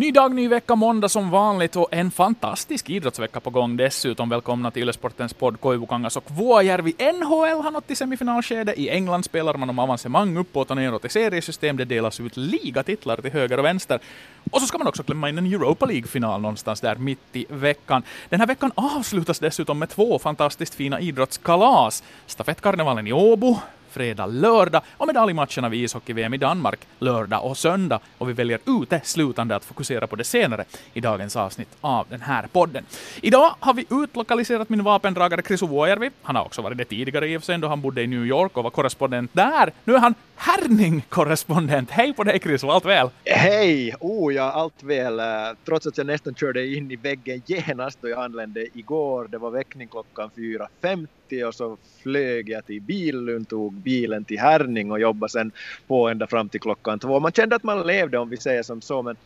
Ny dag, ny vecka, måndag som vanligt och en fantastisk idrottsvecka på gång dessutom. Välkomna till Ylesportens podd Koivukangas och Vuojärvi. NHL har nått till semifinalskede. I England spelar man om avancemang uppåt och neråt i seriesystem. Det delas ut ligatitlar till höger och vänster. Och så ska man också klämma in en Europa League-final någonstans där mitt i veckan. Den här veckan avslutas dessutom med två fantastiskt fina idrottskalas. Stafettkarnevalen i Åbo, fredag, lördag och medaljmatcherna vid ishockey-VM i Danmark lördag och söndag. Och vi väljer uteslutande att fokusera på det senare i dagens avsnitt av den här podden. Idag har vi utlokaliserat min vapendragare Chris Vuojärvi. Han har också varit det tidigare i och för sig då han bodde i New York och var korrespondent där. Nu är han Herning-korrespondent. Hej på dig Chris och allt väl? Hej! Oh ja, allt väl. Eh, trots att jag nästan körde in i väggen genast då jag anlände igår. Det var väckning klockan 4.50 och så flög jag till Billund, tog bilen till Herning och jobbade sen på ända fram till klockan två. Man kände att man levde om vi säger som så men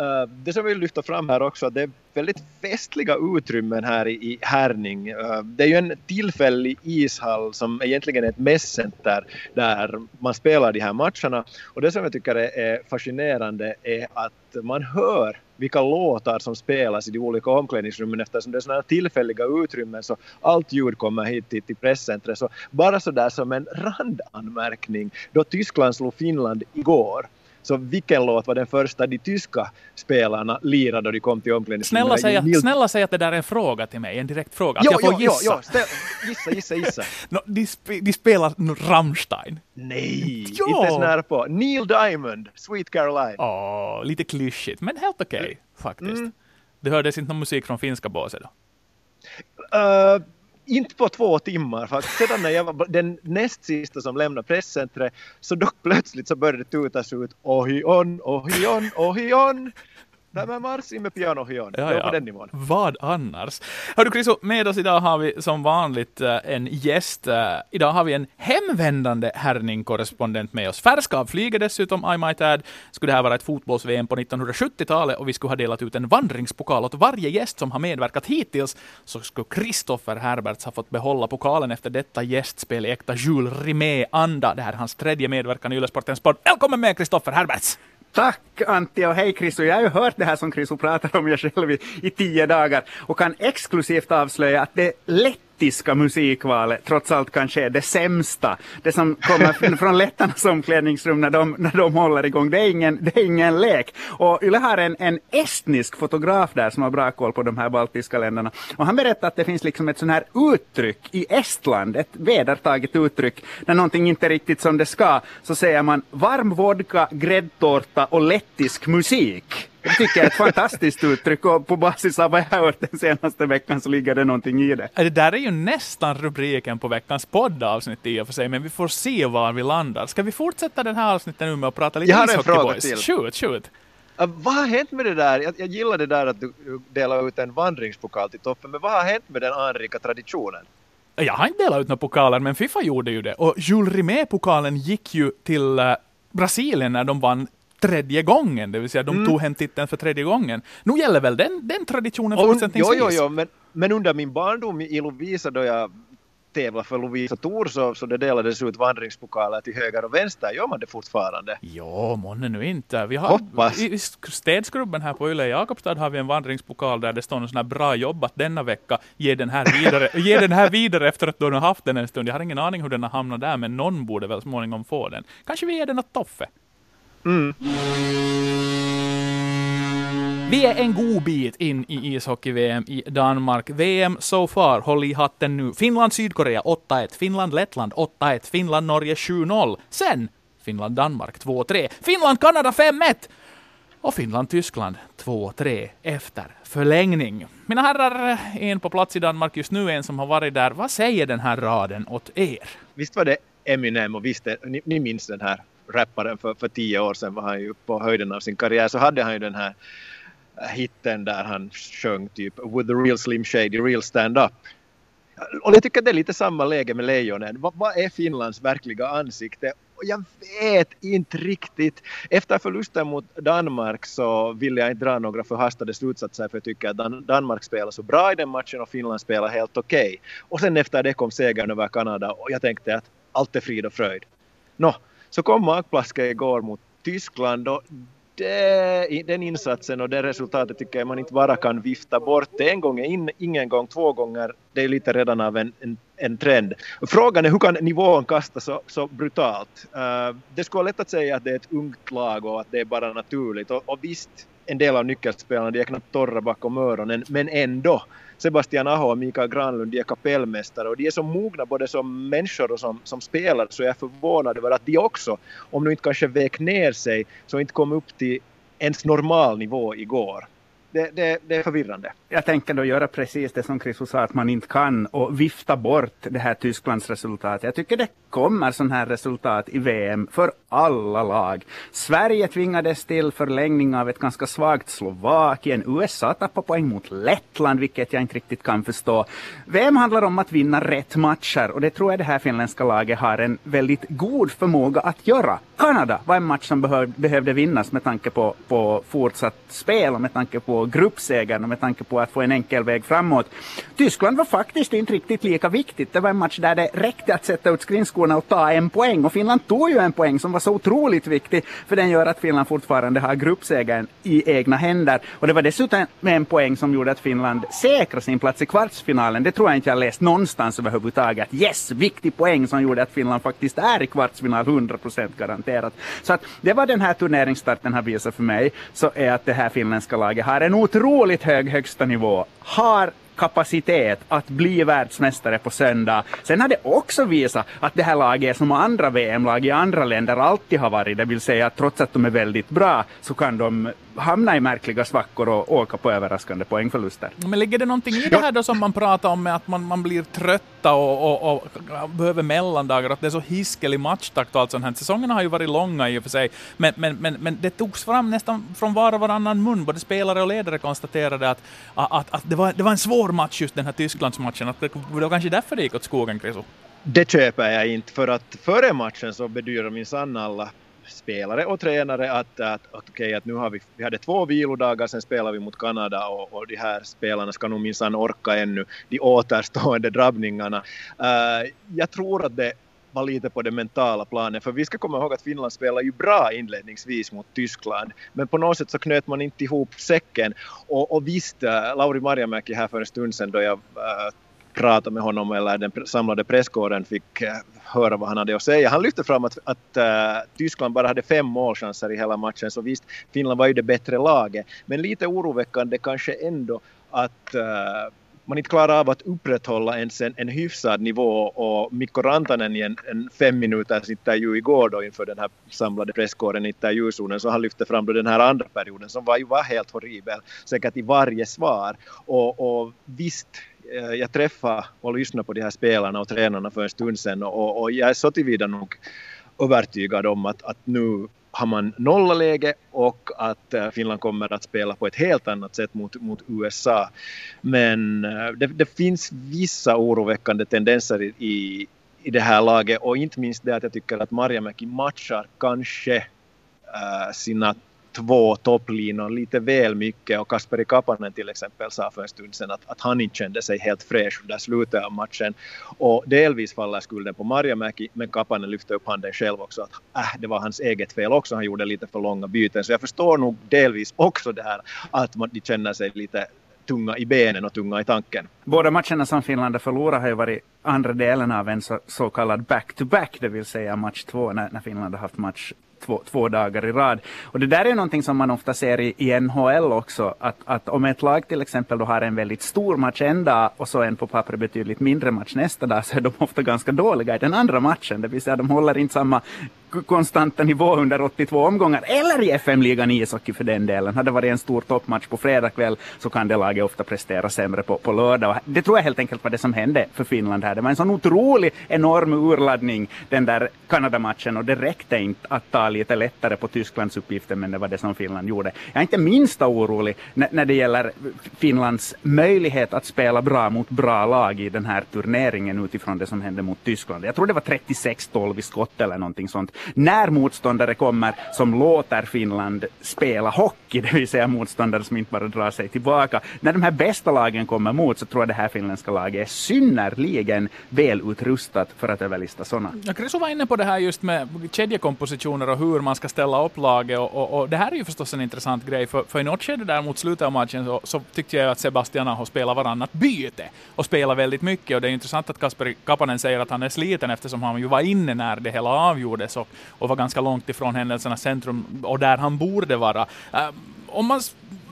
Uh, det som vi vill lyfta fram här också, det är väldigt festliga utrymmen här i, i Herning. Uh, eh, det är ju en tillfällig ishall som egentligen är ett mässcenter där man spelar de här matcherna. Och det som jag tycker är fascinerande är att man hör vilka låtar som spelas i de olika omklädningsrummen eftersom det är sådana tillfälliga utrymmen så allt ljud kommer hit till, till presscentret. Så bara sådär som en randanmärkning, då Tyskland slog Finland igår så vilken låt var den första de tyska spelarna lirade då de kom till omklädningsrummet? Snälla säg, snälla säg att det där är en fråga till mig, en direkt fråga. Att jo, jag får jo, gissa. Jo, jo, gissa, gissa, gissa. no, de, sp de spelar Rammstein. Nej, jo. inte ens nära på. Neil Diamond, Sweet Caroline. Åh, lite klyschigt, men helt okej okay, faktiskt. Mm. Det hördes inte någon musik från finska båset då? Uh, inte på två timmar faktiskt. Sedan när jag var den näst sista som lämnade presscentret så då plötsligt så började det tutas ut Ohion, Ohion, Ohion. Nej men Marsi med piano Hion. Ja, ja. på den nivån. Vad annars? Hördu Chriso, med oss idag har vi som vanligt uh, en gäst. Uh, idag har vi en hemvändande Herning-korrespondent med oss. Färsk av flyget dessutom, I might add. Skulle det här vara ett fotbolls-VM på 1970-talet och vi skulle ha delat ut en vandringspokal åt varje gäst som har medverkat hittills, så skulle Kristoffer Herberts ha fått behålla pokalen efter detta gästspel i äkta Jules Rimet-anda. Det här är hans tredje medverkan i Ylesportens podd. Välkommen med Kristoffer Herberts! Tack Antti och hej Chriso. Jag har ju hört det här som Chriso pratar om jag själv i, i tio dagar och kan exklusivt avslöja att det är lätt lettiska musikvalet trots allt kanske är det sämsta. Det som kommer från lettarnas omklädningsrum när de, när de håller igång, det är ingen, det är ingen lek. Och Yle har en, en estnisk fotograf där som har bra koll på de här baltiska länderna. Och han berättar att det finns liksom ett sånt här uttryck i Estland, ett vedertaget uttryck, när någonting inte är riktigt som det ska, så säger man varm vodka, gräddtårta och lettisk musik. Det tycker jag är ett fantastiskt uttryck och på basis av vad jag har hört den senaste veckan så ligger det någonting i det. Det där är ju nästan rubriken på veckans poddavsnitt i och för sig, men vi får se var vi landar. Ska vi fortsätta den här avsnittet nu med att prata lite ishockey boys? Jag har en fråga till. Shoot, shoot. Uh, vad har hänt med det där? Jag, jag gillar det där att du delar ut en vandringspokal till toppen, men vad har hänt med den anrika traditionen? Jag har inte delat ut några pokaler, men Fifa gjorde ju det. Och Jules Rimet-pokalen gick ju till uh, Brasilien när de vann tredje gången, det vill säga de mm. tog hem titeln för tredje gången. Nu gäller väl den, den traditionen fortsättningsvis? Jo, jo, jo, men, men under min barndom i Lovisa då jag tävla för Lovisa Tor så, så det delades ut vandringspokaler till höger och vänster. Gör man det fortfarande? Jo, månne nu inte. Vi har, Hoppas. I, i städskrubben här på Yle Jakobstad har vi en vandringspokal där det står någon sån här bra jobbat denna vecka. Ge den här vidare, ge den här vidare efter att du har haft den en stund. Jag har ingen aning hur den har hamnat där, men någon borde väl småningom få den. Kanske vi ger den åt Toffe? Mm. Vi är en god bit in i ishockey-VM i Danmark. VM so far, håll i hatten nu. Finland-Sydkorea 8-1, Finland-Lettland 8-1, Finland-Norge 7-0. Sen Finland-Danmark 2-3, Finland-Kanada 5-1 och Finland-Tyskland 2-3 efter förlängning. Mina herrar, en på plats i Danmark just nu, en som har varit där. Vad säger den här raden åt er? Visst var det Eminem och visst, ni, ni minns den här rapparen för, för tio år sedan var han ju på höjden av sin karriär så hade han ju den här hitten där han sjöng typ With the real Slim Shady, real stand-up. Och jag tycker det är lite samma läge med Lejonen. Vad, vad är Finlands verkliga ansikte? Och jag vet inte riktigt. Efter förlusten mot Danmark så ville jag inte dra några förhastade slutsatser för jag tycker att Dan Danmark spelar så bra i den matchen och Finland spelar helt okej. Okay. Och sen efter det kom segern över Kanada och jag tänkte att allt är frid och fröjd. Nå, så kom magplasket igår mot Tyskland och det, den insatsen och det resultatet tycker jag man inte bara kan vifta bort. Det en gång är in, ingen gång, två gånger. Det är lite redan av en, en, en trend. Frågan är hur kan nivån kastas så, så brutalt? Uh, det skulle vara lätt att säga att det är ett ungt lag och att det är bara naturligt. Och, och visst, en del av nyckelspelarna de är knappt torra bakom öronen, men ändå. Sebastian Aho och Mikael Granlund, de är kapellmästare och de är så mogna både som människor och som, som spelare så jag är förvånad över att de också, om de inte kanske vek ner sig, så inte kom upp till ens normal nivå igår. Det, det, det, är förvirrande. Jag tänker då göra precis det som Chris sa att man inte kan och vifta bort det här Tysklands resultat. Jag tycker det kommer sådana här resultat i VM för alla lag. Sverige tvingades till förlängning av ett ganska svagt Slovakien. USA tappade poäng mot Lettland, vilket jag inte riktigt kan förstå. VM handlar om att vinna rätt matcher och det tror jag det här finländska laget har en väldigt god förmåga att göra. Kanada var en match som behöv, behövde vinnas med tanke på, på fortsatt spel och med tanke på gruppsegern och med tanke på att få en enkel väg framåt. Tyskland var faktiskt inte riktigt lika viktigt. Det var en match där det räckte att sätta ut skridskorna och ta en poäng och Finland tog ju en poäng som var så otroligt viktig för den gör att Finland fortfarande har gruppsegern i egna händer. Och det var dessutom en poäng som gjorde att Finland säkrade sin plats i kvartsfinalen. Det tror jag inte jag läst någonstans överhuvudtaget. Yes, viktig poäng som gjorde att Finland faktiskt är i kvartsfinal 100% garanterat. Så att det var den här turneringsstarten har visat för mig så är att det här finländska laget har en otroligt hög högsta nivå. Har kapacitet att bli världsmästare på söndag. Sen har det också visat att det här laget är som andra VM-lag i andra länder alltid har varit, det vill säga att trots att de är väldigt bra så kan de hamna i märkliga svackor och åka på överraskande poängförluster. Men ligger det någonting i det här då som man pratar om med att man, man blir trötta och, och, och behöver mellandagar, att det är så hiskelig matchtakt och allt sånt här. Säsongerna har ju varit långa i och för sig, men, men, men, men det togs fram nästan från var och varannan mun. Både spelare och ledare konstaterade att, att, att det, var, det var en svår match just den här Tysklandsmatchen. Att det var kanske därför det gick åt skogen, Krisu? Det köper jag inte, för att före matchen så bedyrade minsann alla spelare och tränare att, att, att, okay, att nu har vi, vi hade två vilodagar, sen spelar vi mot Kanada och, och de här spelarna ska nog minsann orka ännu de återstående drabbningarna. Uh, jag tror att det var lite på det mentala planet, för vi ska komma ihåg att Finland spelar ju bra inledningsvis mot Tyskland, men på något sätt så knöt man inte ihop säcken. Och, och visst, äh, Lauri Marjamäki här för en stund sedan då jag äh, pratade med honom eller den samlade presskåren fick äh, höra vad han hade att säga. Han lyfte fram att, att äh, Tyskland bara hade fem målchanser i hela matchen så visst, Finland var ju det bättre laget. Men lite oroväckande kanske ändå att äh, man inte klarar av att upprätthålla ens en, en hyfsad nivå och Mikko Rantanen i en, en fem minuters intervju igår då inför den här samlade presskåren i intervjuzonen så han lyfte fram då den här andra perioden som var ju var helt horribel säkert i varje svar. Och, och visst eh, jag träffade och lyssnade på de här spelarna och tränarna för en stund sedan och, och jag är så tillvida nog övertygad om att, att nu har man nollaläge och att äh, Finland kommer att spela på ett helt annat sätt mot, mot USA. Men äh, det, det finns vissa oroväckande tendenser i, i det här laget och inte minst det att jag tycker att Marjamäki matchar kanske äh, sina två topplinor lite väl mycket och Kasperi Kapanen till exempel sa för en stund sedan att, att han inte kände sig helt fräsch under slutet av matchen. Och delvis faller skulden på Marjamäki men Kapanen lyfte upp handen själv också att äh, det var hans eget fel också, han gjorde lite för långa byten. Så jag förstår nog delvis också det här att man, de känner sig lite tunga i benen och tunga i tanken. Båda matcherna som Finland har förlorat har ju varit andra delen av en så, så kallad back-to-back, det vill säga match två när, när Finland har haft match två, två dagar i rad. Och det där är någonting som man ofta ser i, i NHL också, att, att om ett lag till exempel då har en väldigt stor match en dag och så en på papper betydligt mindre match nästa dag, så är de ofta ganska dåliga i den andra matchen, det vill säga de håller inte samma konstanta nivå under 82 omgångar, eller i FM-ligan i ishockey för den delen. Hade det varit en stor toppmatch på fredag kväll så kan det laget ofta prestera sämre på, på lördag. Och det tror jag helt enkelt var det som hände för Finland här. Det var en sån otrolig, enorm urladdning den där Kanadamatchen och det räckte inte att ta lite lättare på Tysklands uppgifter, men det var det som Finland gjorde. Jag är inte minsta orolig när det gäller Finlands möjlighet att spela bra mot bra lag i den här turneringen utifrån det som hände mot Tyskland. Jag tror det var 36-12 i skott eller någonting sånt när motståndare kommer som låter Finland spela hockey, det vill säga motståndare som inte bara drar sig tillbaka. När de här bästa lagen kommer mot så tror jag det här finländska laget är synnerligen välutrustat för att överlista sådana. Ja, Krisu var inne på det här just med kedjekompositioner och hur man ska ställa upp laget och, och, och, det här är ju förstås en intressant grej för, för i något skede där mot slutet av matchen så, så tyckte jag att Sebastian Aho spelade varannat byte och spelade väldigt mycket och det är intressant att Kasper Kapanen säger att han är sliten eftersom han ju var inne när det hela avgjordes och, och var ganska långt ifrån händelsernas centrum och där han borde vara. Uh, om man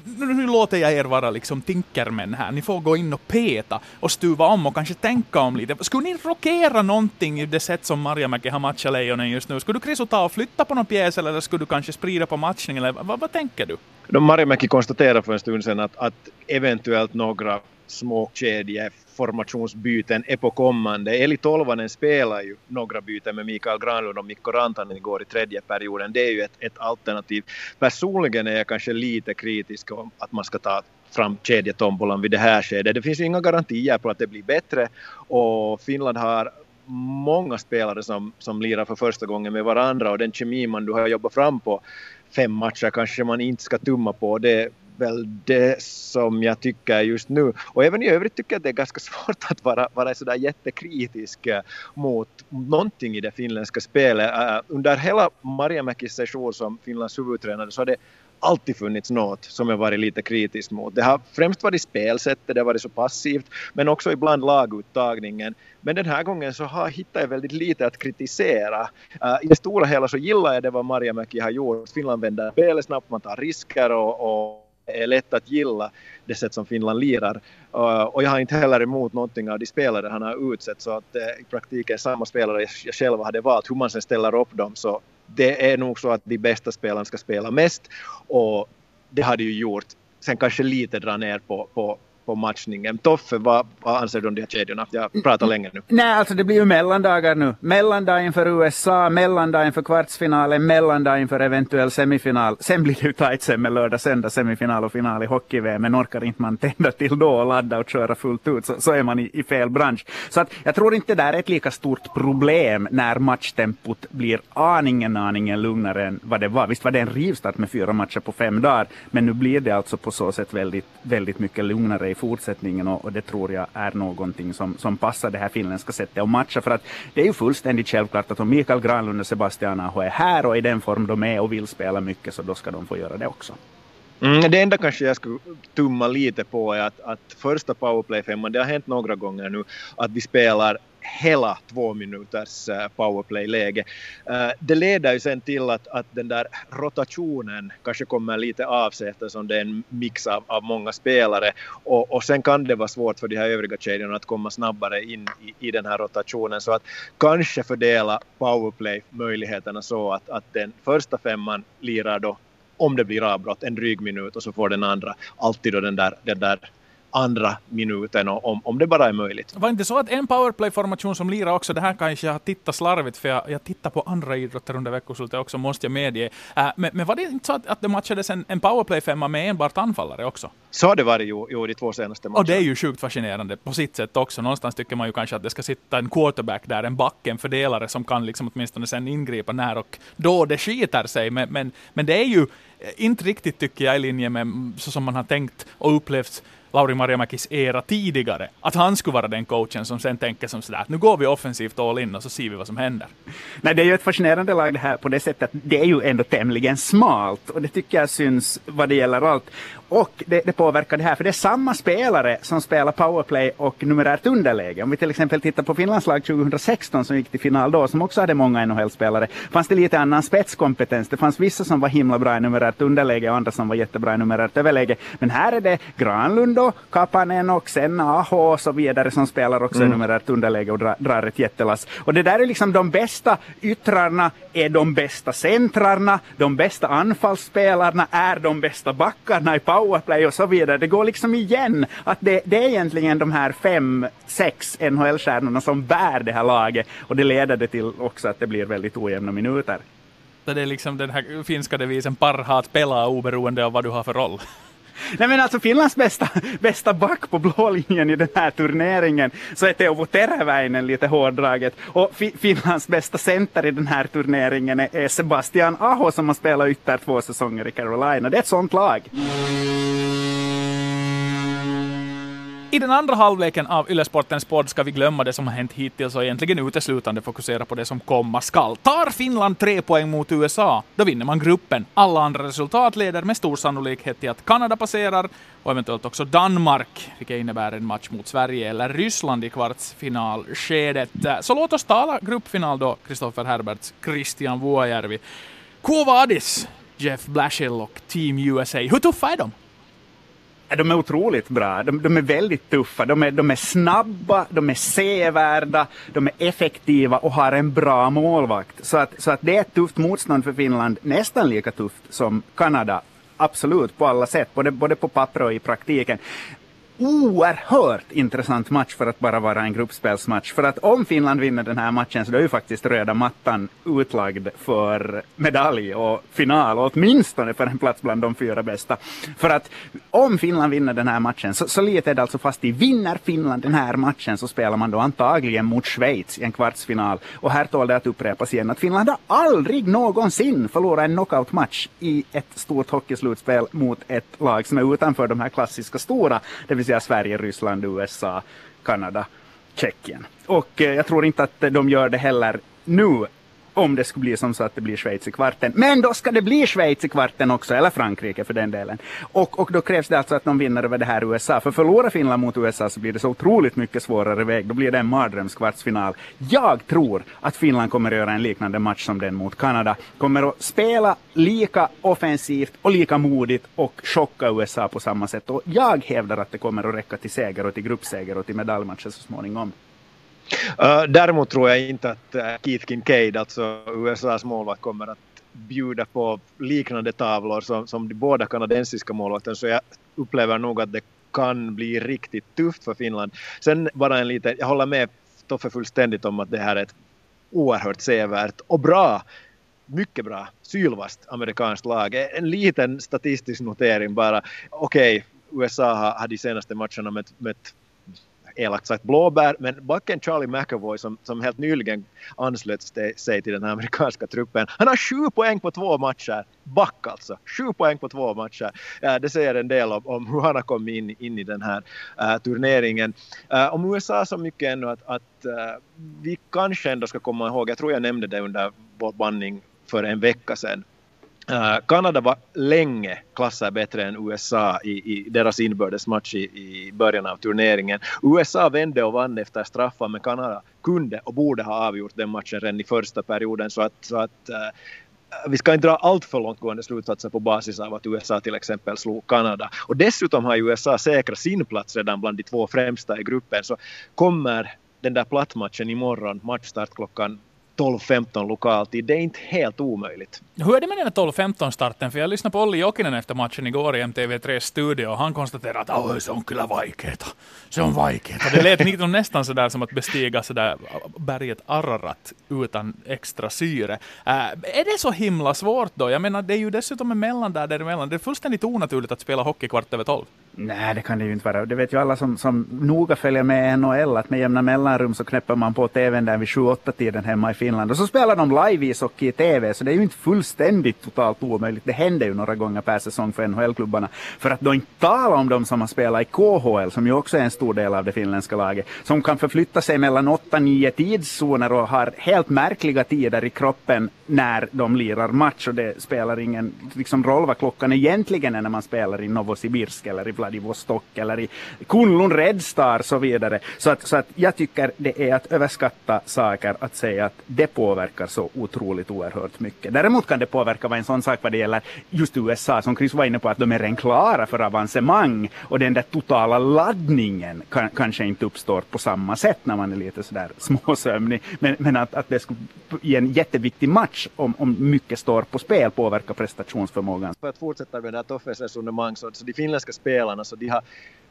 nu låter jag er vara liksom tinkermän här. Ni får gå in och peta och stuva om och kanske tänka om lite. Skulle ni rockera någonting i det sätt som Marjamäki har matchat Lejonen just nu? Skulle du Krisu ta och flytta på någon pjäs eller skulle du kanske sprida på matchningen? Eller vad, vad tänker du? Marjamäki konstaterade för en stund sedan att, att eventuellt några små kedjeformationsbyten är på kommande. Eli Tolvanen spelar ju några byten med Mikael Granlund och Mikko Rantanen igår i tredje perioden. Det är ju ett, ett alternativ. Personligen är jag kanske lite kritisk om att man ska ta fram kedjetombolan vid det här skedet. Det finns ju inga garantier på att det blir bättre och Finland har många spelare som, som lirar för första gången med varandra och den kemi man du har jobbat fram på fem matcher kanske man inte ska tumma på. Det, väl det som jag tycker just nu. Och även i övrigt tycker jag att det är ganska svårt att vara, vara sådär jättekritisk eh, mot någonting i det finländska spelet. Uh, under hela Marjamäkis session som Finlands huvudtränare så har det alltid funnits något som jag varit lite kritisk mot. Det har främst varit spelsättet, det har varit så passivt, men också ibland laguttagningen. Men den här gången så har, hittar jag väldigt lite att kritisera. Uh, I det stora hela så gillar jag det vad Marjamäki har gjort. Finland vänder spelet snabbt, man tar risker och, och är lätt att gilla det sätt som Finland lirar. Och jag har inte heller emot någonting av de spelare han har utsett så att eh, i praktiken samma spelare jag själv hade valt. Hur man sen ställer upp dem så det är nog så att de bästa spelarna ska spela mest och det har de ju gjort. Sen kanske lite dra ner på, på på matchningen. Toffe, vad, vad anser du om de här kedjorna? Jag pratar länge nu. Nej, alltså det blir ju mellandagar nu. Mellandag inför USA, mellandag inför kvartsfinalen, mellandag inför eventuell semifinal. Sen blir det ju tajt sen med lördag, söndag, semifinal och final i hockey-VM. Men orkar inte man tända till då och ladda och köra fullt ut så, så är man i, i, fel bransch. Så att jag tror inte det där är ett lika stort problem när matchtempot blir aningen, aningen lugnare än vad det var. Visst var det en rivstart med fyra matcher på fem dagar, men nu blir det alltså på så sätt väldigt, väldigt mycket lugnare i fortsättningen och, och, det tror jag är någonting som, som passar det här finländska sättet att matcha. För att det är ju fullständigt självklart att om Mikael Granlund och Sebastian Aho är här och i den form de är och vill spela mycket så då ska de få göra det också. Mm, det enda kanske jag skulle tumma lite på är att, att första powerplay-femman, det har hänt några gånger nu, att vi spelar hela två minuters eh, powerplay-läge. Eh, det leder ju sen till att, att den där rotationen kanske kommer lite av sig eftersom det är en mix av, av många spelare och, och sen kan det vara svårt för de här övriga kedjorna att komma snabbare in i, i den här rotationen så att kanske fördela powerplay-möjligheterna så att, att den första femman lirar då om det blir avbrott en dryg minut och så får den andra alltid då den där, den där andra minuten om, om det bara är möjligt. Var inte så att en powerplay-formation som lirar också, det här kanske jag har tittat slarvigt för jag, jag tittar på andra idrotter under veckoslutet också måste jag medge. Äh, men, men var det inte så att, att det matchades en, en powerplay-femma med enbart anfallare också? Så har det varit ju, ju de två senaste matcherna. Och det är ju sjukt fascinerande på sitt sätt också. Någonstans tycker man ju kanske att det ska sitta en quarterback där, en back, en fördelare som kan liksom åtminstone sen ingripa när och då det skiter sig. Men, men, men det är ju Eh, inte riktigt tycker jag i linje med så som man har tänkt och upplevt Lauri Marjamäkis era tidigare. Att han skulle vara den coachen som sen tänker som sådär att nu går vi offensivt all in och så ser vi vad som händer. Nej, det är ju ett fascinerande lag det här på det sättet att det är ju ändå tämligen smalt och det tycker jag syns vad det gäller allt. Och det, det, påverkar det här, för det är samma spelare som spelar powerplay och numerärt underläge. Om vi till exempel tittar på Finlands lag 2016 som gick till final då, som också hade många NHL-spelare, fanns det lite annan spetskompetens. Det fanns vissa som var himla bra i numerärt underläge och andra som var jättebra i numerärt överläge. Men här är det Granlund och Kapanen och sen Aho och så vidare som spelar också mm. i numerärt underläge och dra, drar ett jättelass. Och det där är liksom de bästa yttrarna, är de bästa centrarna, de bästa anfallsspelarna, är de bästa backarna i powerplay och så vidare. Det går liksom igen att det, det är egentligen de här fem, sex NHL-stjärnorna som bär det här laget och det leder det till också att det blir väldigt ojämna minuter. Det är liksom den här finska devisen parhaat pelaa oberoende av vad du har för roll. Nej men alltså Finlands bästa, bästa back på blå linjen i den här turneringen så är Teuvo Teräväinen lite hårdraget. Och fi, Finlands bästa center i den här turneringen är Sebastian Aho som har spelat ytter två säsonger i Carolina. Det är ett sånt lag. I den andra halvleken av Ylesportens podd ska vi glömma det som har hänt hittills och egentligen uteslutande fokusera på det som komma skall. Tar Finland tre poäng mot USA, då vinner man gruppen. Alla andra resultat leder med stor sannolikhet till att Kanada passerar och eventuellt också Danmark, vilket innebär en match mot Sverige eller Ryssland i kvartsfinalskedet. Så låt oss tala gruppfinal då, Kristoffer Herberts, Christian Vuojärvi. Kuovadis, Jeff Blashill och Team USA. Hur tuffa är de? De är otroligt bra. De, de, är väldigt tuffa. De är, de är snabba, de är sevärda, de är effektiva och har en bra målvakt. Så att, så att det är ett tufft motstånd för Finland, nästan lika tufft som Kanada. Absolut, på alla sätt, både, både på papper och i praktiken oerhört intressant match för att bara vara en gruppspelsmatch. För att om Finland vinner den här matchen så då är ju faktiskt röda mattan utlagd för medalj och final, och åtminstone för en plats bland de fyra bästa. För att om Finland vinner den här matchen så, så lite det alltså fast i vinner Finland den här matchen så spelar man då antagligen mot Schweiz i en kvartsfinal. Och här tål det att upprepas igen att Finland har aldrig någonsin förlorat en knockoutmatch i ett stort hockeyslutspel mot ett lag som är utanför de här klassiska stora, det vill vill säga Sverige, Ryssland, USA, Kanada, Tjeckien. Och eh, jag tror inte att de gör det heller nu om det skulle bli som så att det blir Schweiz i kvarten. Men då ska det bli Schweiz i kvarten också, eller Frankrike för den delen. Och, och då krävs det alltså att de vinner över det här USA. För förlorar Finland mot USA så blir det så otroligt mycket svårare väg. Då blir det en mardrömskvartsfinal. Jag tror att Finland kommer att göra en liknande match som den mot Kanada. Kommer att spela lika offensivt och lika modigt och chocka USA på samma sätt. Och jag hävdar att det kommer att räcka till seger och till gruppseger och till medaljmatcher så småningom. Uh, däremot tror jag inte att eh, Keith Kincaid, alltså USAs målvakt, kommer att bjuda på liknande tavlor som, som de båda kanadensiska målvakterna. Så jag upplever nog att det kan bli riktigt tufft för Finland. Sen bara en liten, jag håller med Toffe fullständigt om att det här är ett oerhört sevärt och bra, mycket bra, sylvast amerikanskt lag. En liten statistisk notering bara. Okej, okay, USA har, har de senaste matcherna mött, mött elakt sagt blåbär, men backen Charlie McAvoy som, som helt nyligen anslöt sig till den här amerikanska truppen, han har sju poäng på två matcher. Back alltså, sju poäng på två matcher. Uh, det säger en del om, om hur han har kommit in, in i den här uh, turneringen. Uh, om USA så mycket ännu att, att vi kanske ändå ska komma ihåg, jag tror jag nämnde det under vår bandning för en vecka sedan, Äh, Kanada var länge klasser bättre än USA i, i deras inbördesmatch i, i, början av turneringen. USA vände och vann efter straffar men Kanada kunde och borde ha avgjort den matchen redan i första perioden så att, så att uh, vi ska inte dra allt för långtgående slutsatser på basis av att USA till exempel slog Kanada. Och dessutom har USA säkrat sin plats redan bland de två främsta i gruppen så kommer den där plattmatchen imorgon, matchstart klockan 12-15 lokaltid. Det är inte helt omöjligt. Hur är det med den 12-15 starten? För jag lyssnade på Olli Jokinen efter matchen igår i MTV3 studio och han konstaterade att Oj, se on kyllä vaikeeta. Se on vaikeeta. Det lät liksom nästan sådär som att bestiga sådär äh, berget Ararat utan extra syre. Äh, är det så himla svårt då? Jag menar, det är ju dessutom emellan där däremellan. Det är fullständigt onaturligt att spela hockey kvart över tolv. Nej, det kan det ju inte vara. Det vet ju alla som, som noga följer med NHL att med jämna mellanrum så knäpper man på TVn där vid 7-8 tiden hemma i Finland och så spelar de live-ishockey i TV så det är ju inte fullständigt totalt omöjligt. Det händer ju några gånger per säsong för NHL-klubbarna. För att då inte tala om de som har spelat i KHL som ju också är en stor del av det finländska laget som kan förflytta sig mellan 8-9 tidszoner och har helt märkliga tider i kroppen när de lirar match och det spelar ingen liksom, roll vad klockan egentligen är när man spelar i Novosibirsk eller i Vladivostok eller i Kunlun Red Star och så vidare. Så att, så att jag tycker det är att överskatta saker att säga att det påverkar så otroligt oerhört mycket. Däremot kan det påverka vad en sån sak vad det gäller just USA som Chris var inne på att de är redan klara för avancemang och den där totala laddningen kan, kanske inte uppstår på samma sätt när man är lite sådär småsömnig. Men, men att, att det skulle i en jätteviktig match om, om mycket står på spel påverka prestationsförmågan. För att fortsätta med det här Toffes resonemang så, så de finländska spelarna så alltså, de har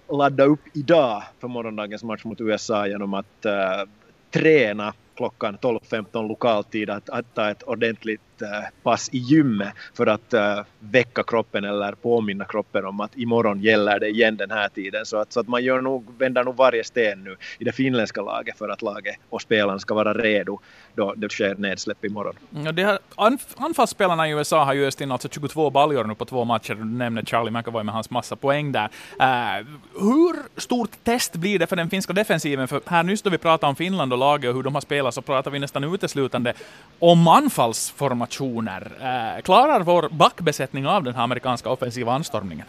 laddat upp idag för morgondagens match mot USA genom att uh, träna klockan 12.15 lokaltid att, att ta ett ordentligt Eh, pass i gymmet för att eh, väcka kroppen eller påminna kroppen om att imorgon gäller det igen den här tiden. Så att, så att man gör nog, vänder nog varje sten nu i det finländska laget för att laget och spelarna ska vara redo då det sker nedsläpp imorgon. Ja, det här, anf anfallsspelarna i USA har ju öst in alltså 22 baljor nu på två matcher. Du nämnde Charlie McAvoy med hans massa poäng där. Uh, hur stort test blir det för den finska defensiven? För här nyss då vi pratade om Finland och laget och hur de har spelat så pratar vi nästan uteslutande om anfallsformation. Uh, klarar vår backbesättning av den här amerikanska offensiva anstormningen?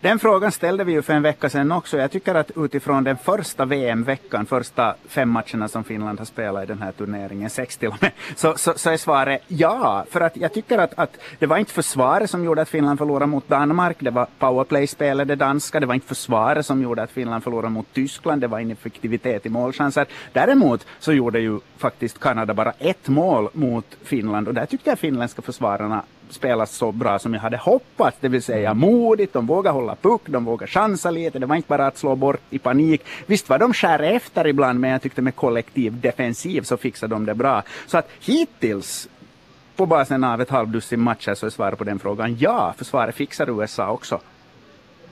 Den frågan ställde vi ju för en vecka sedan också. Jag tycker att utifrån den första VM-veckan, första fem matcherna som Finland har spelat i den här turneringen, sex till och med, så, så, så är svaret ja. För att jag tycker att, att det var inte försvaret som gjorde att Finland förlorade mot Danmark, det var powerplay-spelet, det danska, det var inte försvaret som gjorde att Finland förlorade mot Tyskland, det var ineffektivitet i målchanser. Däremot så gjorde ju faktiskt Kanada bara ett mål mot Finland och där tyckte jag finländska försvararna spelat så bra som jag hade hoppats, det vill säga modigt, de vågar hålla puck, de vågar chansa lite, det var inte bara att slå bort i panik. Visst var de skär efter ibland, men jag tyckte med kollektiv defensiv så fixade de det bra. Så att hittills på basen av ett halvdussin matcher så är svaret på den frågan ja, försvaret fixar USA också.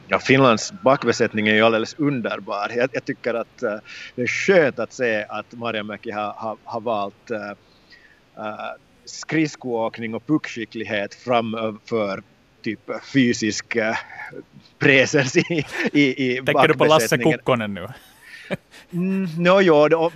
Ja, Finlands backbesättning är ju alldeles underbar. Jag, jag tycker att uh, det är skönt att se att Mariamäki har, har, har valt uh, uh, skridskoåkning och puckskicklighet framför typ fysisk äh, presens i, i, i Tänker du på Lasse Kukkonen nu? mm, no, jo, då,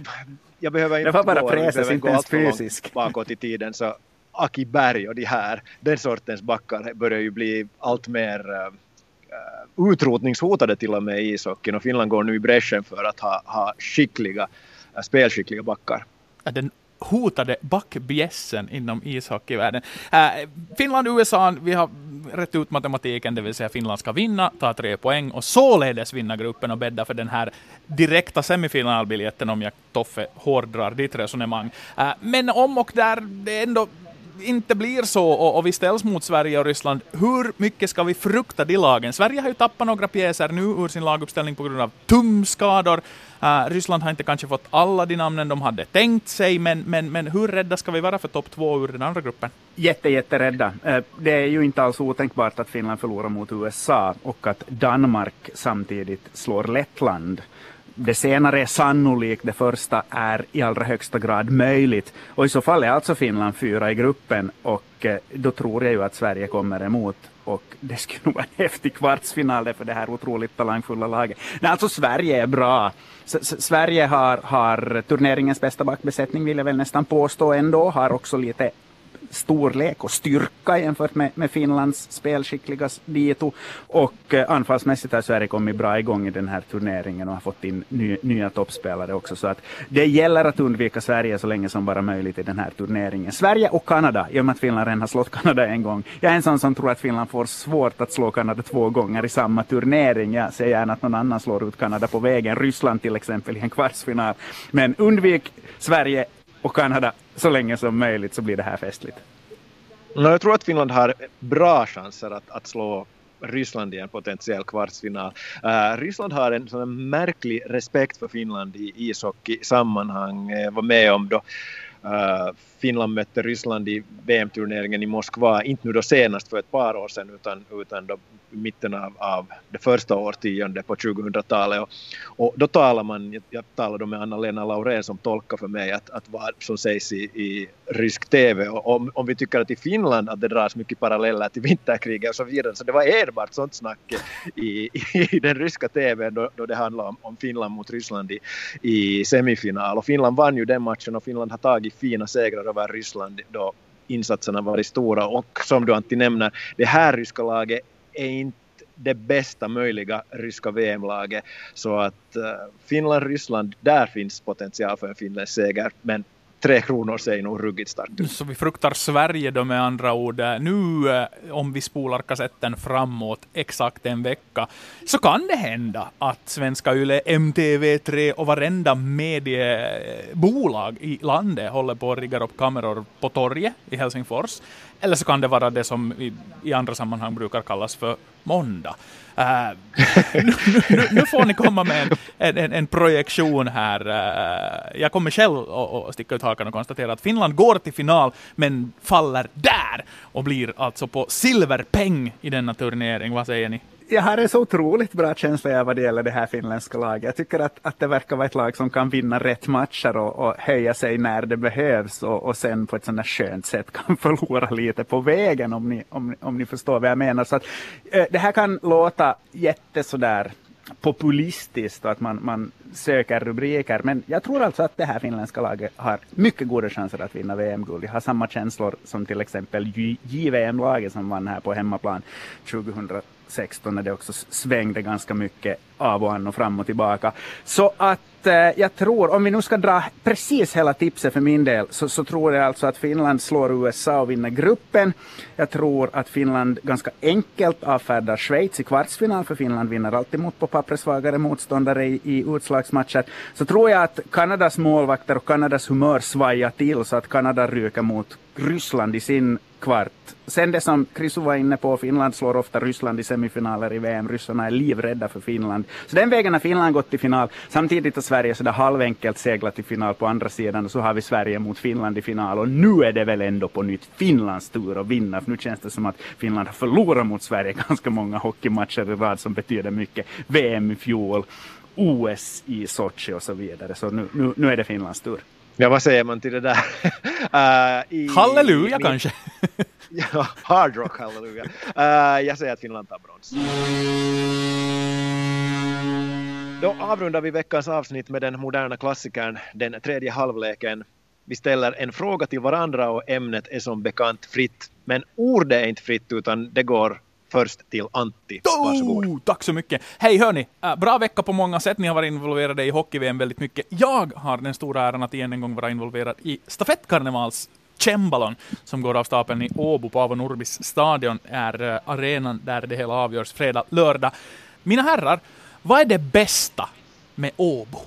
jag behöver inte det var bara presens, inte ens fysisk. bakåt i tiden så Aki Berg och de här, den sortens backar börjar ju bli allt mer uh, utrotningshotade till och med i ishockeyn och Finland går nu i bräschen för att ha, ha skickliga, uh, spelskickliga backar. Den hotade backbjässen inom ishockeyvärlden. Äh, Finland, USA, vi har rätt ut matematiken, det vill säga Finland ska vinna, ta tre poäng och således vinna gruppen och bädda för den här direkta semifinalbiljetten om jag, Toffe, hårdrar ditt resonemang. Äh, men om och där det är ändå inte blir så och, och, vi ställs mot Sverige och Ryssland, hur mycket ska vi frukta de lagen? Sverige har ju tappat några pjäser nu ur sin laguppställning på grund av tumskador. Uh, Ryssland har inte kanske fått alla de namnen de hade tänkt sig, men, men, men hur rädda ska vi vara för topp två ur den andra gruppen? Jätte, jätterädda. Eh, det är ju inte alls otänkbart att Finland förlorar mot USA och att Danmark samtidigt slår Lettland. Det senare är sannolikt, det första är i allra högsta grad möjligt. Och i så fall är alltså Finland fyra i gruppen och eh, då tror jag ju att Sverige kommer emot och det skulle nog vara en häftig kvartsfinal för det här otroligt talangfulla laget. Nej, alltså Sverige är bra. S Sverige har, har turneringens bästa backbesättning vill jag väl nästan påstå ändå, har också lite storlek och styrka jämfört med, med Finlands spelskickliga dito. Och eh, anfallsmässigt har Sverige kommit bra igång i den här turneringen och har fått in ny, nya toppspelare också. Så att det gäller att undvika Sverige så länge som bara möjligt i den här turneringen. Sverige och Kanada, i och med att Finland redan har slått Kanada en gång. Jag är en sån som tror att Finland får svårt att slå Kanada två gånger i samma turnering. Jag ser gärna att någon annan slår ut Kanada på vägen. Ryssland till exempel i en kvartsfinal. Men undvik Sverige och Kanada så länge som möjligt så blir det här festligt. Jag tror att Finland har bra chanser att, att slå Ryssland i en potentiell kvartsfinal. Uh, Ryssland har en sån märklig respekt för Finland i ishockey-sammanhang. Jag var med om då Eh, Finland mötte Ryssland i VM-turneringen i Moskva, inte nu då senast för ett par år sedan utan, utan då mitten av, av det första årtiondet på 2000-talet. Och, och, då talar man, jag, jag talade med Anna-Lena Laurén som tolkar för mig att, att vad som sägs i, i rysk TV och om, om vi tycker att i Finland att det dras mycket paralleller till vinterkriget och så vidare så det var enbart sånt snack i, i, i den ryska TVn, då, då det handlade om, om Finland mot Ryssland i, i semifinal och Finland vann ju den matchen och Finland har tagit fina segrar över Ryssland då insatserna varit stora och som du Antti nämner, det här ryska laget är inte det bästa möjliga ryska VM-laget. Så att uh, Finland-Ryssland, där finns potential för en finländsk seger. Men tre kronor säger nog ruggigt starkt mm. Så vi fruktar Sverige då med andra ord. Eh, nu eh, om vi spolar kassetten framåt exakt en vecka så kan det hända att svenska YLE, MTV3 och varenda mediebolag i landet håller på att rigga upp kameror på torget i Helsingfors eller så kan det vara det som i, i andra sammanhang brukar kallas för måndag. Uh, nu, nu, nu, får ni komma med en, en, en projektion här. Uh, jag kommer själv att sticka ut hakan och konstatera att Finland går till final, men faller där och blir alltså på silverpeng i denna turnering. Vad säger ni? Jag har en så otroligt bra känsla vad det gäller det här finländska laget. Jag tycker att, att det verkar vara ett lag som kan vinna rätt matcher och, och höja sig när det behövs och, och sen på ett sådant skönt sätt kan förlora lite på vägen om ni, om, om ni förstår vad jag menar. Så att, eh, det här kan låta jätte sådär populistiskt och att man, man söker rubriker. Men jag tror alltså att det här finländska laget har mycket goda chanser att vinna VM-guld. Jag har samma känslor som till exempel JVM-laget som vann här på hemmaplan 2000 16 när det också svängde ganska mycket av och an och fram och tillbaka. Så att eh, jag tror, om vi nu ska dra precis hela tipset för min del, så, så, tror jag alltså att Finland slår USA och vinner gruppen. Jag tror att Finland ganska enkelt avfärdar Schweiz i kvartsfinal, för Finland vinner alltid mot på pappret svagare motståndare i, i utslagsmatcher. Så tror jag att Kanadas målvakter och Kanadas humör svajar till så att Kanada ryker mot Ryssland i sin kvart. Sen det som Krisu var inne på, Finland slår ofta Ryssland i semifinaler i VM. Ryssarna är livrädda för Finland. Så den vägen har Finland gått till final. Samtidigt har Sverige sådär halvenkelt seglat till final på andra sidan och så har vi Sverige mot Finland i final. Och nu är det väl ändå på nytt Finlands tur att vinna. För nu känns det som att Finland har förlorat mot Sverige ganska många hockeymatcher i rad som betyder mycket. VM i fjol, OS i Sochi och så vidare. Så nu, nu, nu är det Finlands tur. Ja, vad säger man till det där? uh, i, halleluja i, kanske? ja, hard rock halleluja. Uh, jag säger att Finland tar brons. Då avrundar vi veckans avsnitt med den moderna klassikern, den tredje halvleken. Vi ställer en fråga till varandra och ämnet är som bekant fritt. Men ordet är inte fritt utan det går först till Antti. Varsågod. Oh, tack så mycket. Hej hörni, äh, bra vecka på många sätt. Ni har varit involverade i hockey-VM väldigt mycket. Jag har den stora äran att igen en gång vara involverad i stafettkarnevals Cembalon som går av stapeln i Åbo på Avo Norbis stadion är uh, arenan där det hela avgörs fredag, lördag. Mina herrar, vad är det bästa med Åbo?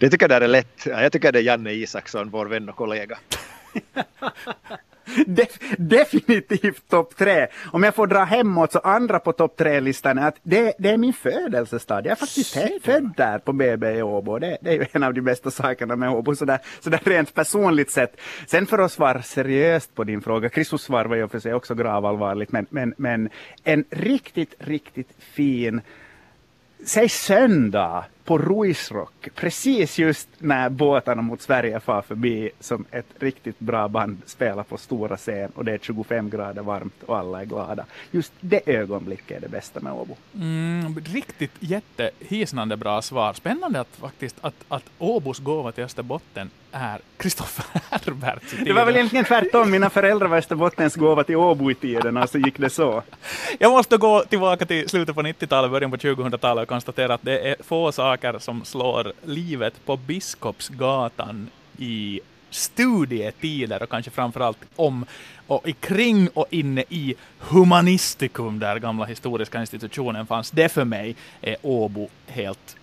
Det tycker jag är lätt. Jag tycker det är Janne Isaksson, vår vän och kollega. Def definitivt topp tre. Om jag får dra hemåt så andra på topp tre-listan är att det, det, är min födelsestad. Jag är faktiskt född där på BB i Åbo. Det, det, är ju en av de bästa sakerna med Åbo, sådär, sådär rent personligt sett. Sen för att svara seriöst på din fråga, Christos svar var ju för sig också gravallvarligt, men, men, men en riktigt, riktigt fin Säg söndag på Ruisrock, precis just när båtarna mot Sverige far förbi som ett riktigt bra band spelar på stora scen och det är 25 grader varmt och alla är glada. Just det ögonblicket är det bästa med Åbo. Mm, riktigt jättehisnande bra svar. Spännande att faktiskt att, att Åbos gåva till Österbotten är Kristoffer Herbert. Det var väl egentligen tvärtom. Mina föräldrar var Österbottens gåva till Åbo i tiden och så gick det så. Jag måste gå tillbaka till slutet på 90-talet, början på 2000-talet och konstatera att det är få saker som slår livet på Biskopsgatan i studietider och kanske framförallt om och kring och inne i Humanistikum där gamla historiska institutionen fanns. Det för mig är Åbo helt,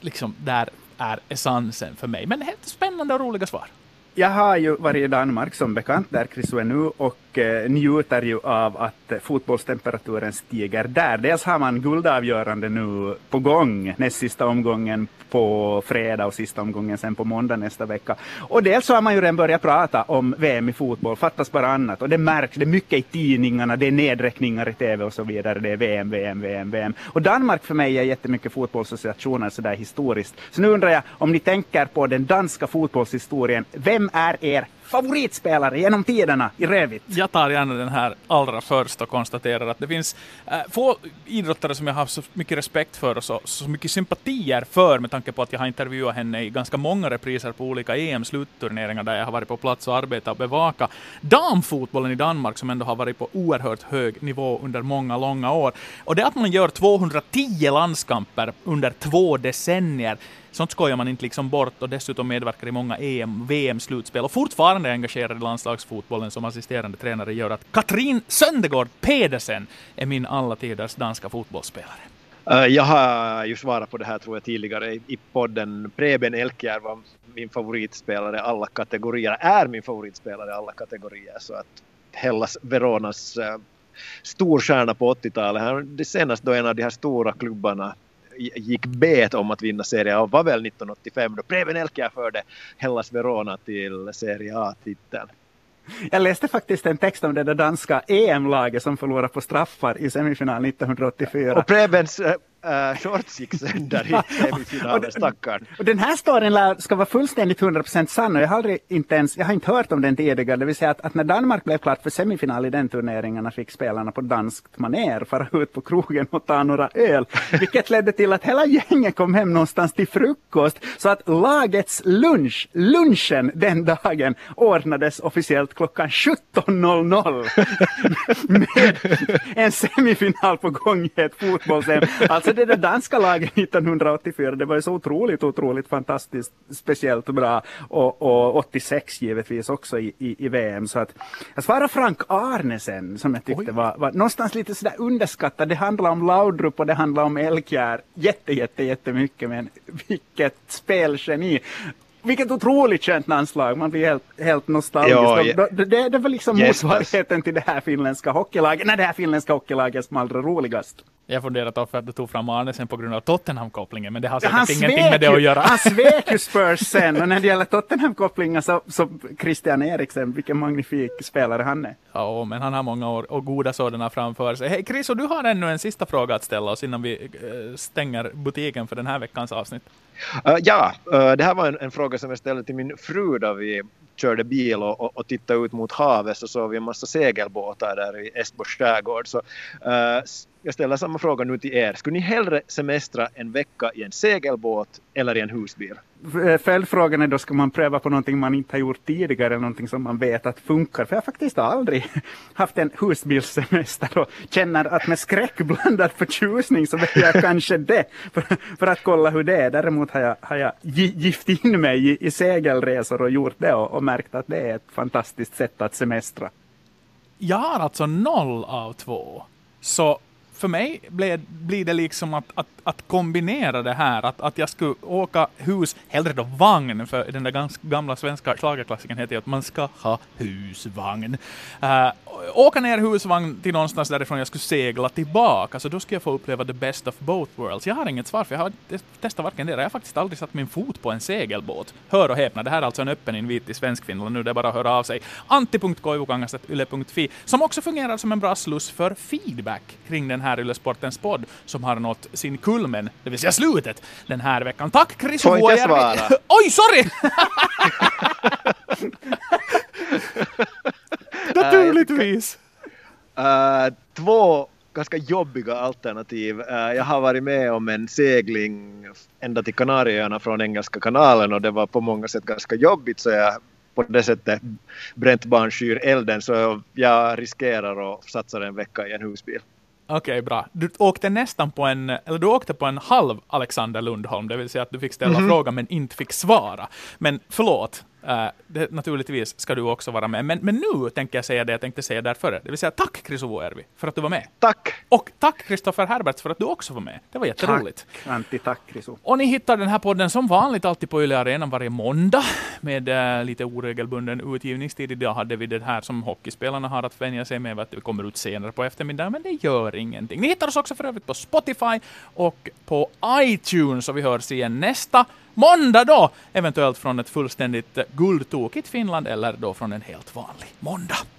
liksom där är essensen för mig. Men helt spännande och roliga svar. Jag har ju varit i Danmark som bekant, där Chris är nu, och Eh, njuter ju av att fotbollstemperaturen stiger där. Dels har man guldavgörande nu på gång, näst sista omgången på fredag och sista omgången sen på måndag nästa vecka. Och dels så har man ju redan börjat prata om VM i fotboll, fattas bara annat. Och det märks, det är mycket i tidningarna, det är nedräkningar i TV och så vidare. Det är VM, VM, VM, VM. Och Danmark för mig är jättemycket fotbollsassociationer sådär historiskt. Så nu undrar jag om ni tänker på den danska fotbollshistorien, vem är er favoritspelare genom tiderna i Revit? Jag tar gärna den här allra först och konstaterar att det finns äh, få idrottare som jag har så mycket respekt för och så, så mycket sympatier för med tanke på att jag har intervjuat henne i ganska många repriser på olika EM-slutturneringar där jag har varit på plats och arbetat och bevakat. damfotbollen i Danmark som ändå har varit på oerhört hög nivå under många, långa år. Och det att man gör 210 landskamper under två decennier Sånt skojar man inte liksom bort och dessutom medverkar i många EM, VM-slutspel och fortfarande är engagerad i landslagsfotbollen som assisterande tränare gör att Katrin Söndegård Pedersen är min alla tiders danska fotbollsspelare. Eh, jag har ju svarat på det här tror jag tidigare i podden. Preben Elkjär var min favoritspelare alla kategorier, är min favoritspelare alla kategorier. Så att Hellas Veronas eh, storstjärna på 80-talet. Det senast då en av de här stora klubbarna gick bet om att vinna Serie A var väl 1985 då Preben Elkjær förde Hellas Verona till Serie A-titeln. Jag läste faktiskt en text om det där danska EM-laget som förlorade på straffar i semifinal 1984. Och Prebens uh, shorts gick sönder i semifinalen, stackarn. Och den här storyn ska vara fullständigt 100% sann och jag har aldrig inte ens, jag har inte hört om den tidigare. Det vill säga att, att när Danmark blev klart för semifinal i den turneringen fick spelarna på danskt maner fara ut på krogen och ta några öl. Vilket ledde till att hela gänget kom hem någonstans till frukost. Så att lagets lunch, lunchen den dagen ordnades officiellt klockan 17.00. med en semifinal på gång i ett fotbolls Alltså alltså det där danska laget 1984, det var ju så otroligt, otroligt fantastiskt speciellt bra. Och, och 86 givetvis också i, i, i, VM. Så att jag svarar Frank Arnesen som jag tyckte var, var någonstans lite sådär underskattad. Det handlar om Laudrup och det handlar om Elkjär jätte, jätte, jättemycket. Men vilket spelgeni vilket otroligt känt landslag, man blir helt, helt nostalgisk. Ja, ja. Det, det, det var liksom yes, motsvarigheten till det här finländska hockeylaget, nej det här finländska hockeylaget som allra roligast. Jag funderar på att du tog fram Arnesen på grund av Tottenham-kopplingen, men det har säkert han ingenting med det att göra. Han svek ju Spurs sen, och när det gäller Tottenham-kopplingen så, så Christian Eriksen, vilken magnifik spelare han är. Ja, men han har många år och goda sådana framför sig. Hej Chris, och du har ännu en sista fråga att ställa oss innan vi äh, stänger butiken för den här veckans avsnitt. Uh, ja, uh, det här var en, en, fråga som jag ställde till min fru där vi körde bil och, och, och tittade ut mot havet så såg vi en massa segelbåtar där i Estbos skärgård. Så, uh, jag ställer samma fråga nu till er. Skulle ni hellre semestra en vecka i en segelbåt eller i en husbil? Eh, följdfrågan är då, ska man pröva på någonting man inte har gjort tidigare, eller någonting som man vet att funkar? För jag har faktiskt aldrig haft en husbilssemester och känner att med skräckblandad förtjusning så väljer jag kanske det, för, för, att kolla hur det är. Däremot har jag, har jag gift in mig i, i segelresor och gjort det och, och märkt att det är ett fantastiskt sätt att semestra. Jag har alltså noll av två. Så för mig blir, blir det liksom att, att, att kombinera det här, att, att jag skulle åka hus, hellre då vagn, för den där gamla svenska schlagerklassikern heter ju att man ska ha husvagn. Uh, åka ner husvagn till någonstans därifrån jag skulle segla tillbaka, så då skulle jag få uppleva the best of both worlds. Jag har inget svar, för jag har testat varken det. Jag har faktiskt aldrig satt min fot på en segelbåt. Hör och häpna, det här är alltså en öppen invit till Svenskfinland nu, det är bara att höra av sig. antti.koivukangas.yle.fi, som också fungerar som en bra sluss för feedback kring den här Yle-sportens podd, som har nått sin kulmen, det vill säga slutet, den här veckan. Tack Chris Får inte svara. Oj, sorry! Naturligtvis. Uh, två ganska jobbiga alternativ. Uh, jag har varit med om en segling ända till Kanarieöarna från Engelska kanalen och det var på många sätt ganska jobbigt så jag på det sättet bränt barn skyr elden så jag riskerar att satsa en vecka i en husbil. Okej, okay, bra. Du åkte nästan på en, eller du åkte på en halv Alexander Lundholm, det vill säga att du fick ställa mm -hmm. frågan men inte fick svara. Men förlåt, Uh, det, naturligtvis ska du också vara med. Men, men nu tänker jag säga det jag tänkte säga därför. Det vill säga tack Chris Ovuervi för att du var med. Tack! Och tack Kristoffer Herberts för att du också var med. Det var jätteroligt. Tack Antti, tack Chris Och ni hittar den här podden som vanligt alltid på Yle Arenan varje måndag med uh, lite oregelbunden utgivningstid. Idag hade vi det här som hockeyspelarna har att vänja sig med, att det kommer ut senare på eftermiddagen, men det gör ingenting. Ni hittar oss också för övrigt på Spotify och på iTunes och vi hörs igen nästa måndag då, eventuellt från ett fullständigt eh, guldtokigt Finland eller då från en helt vanlig måndag.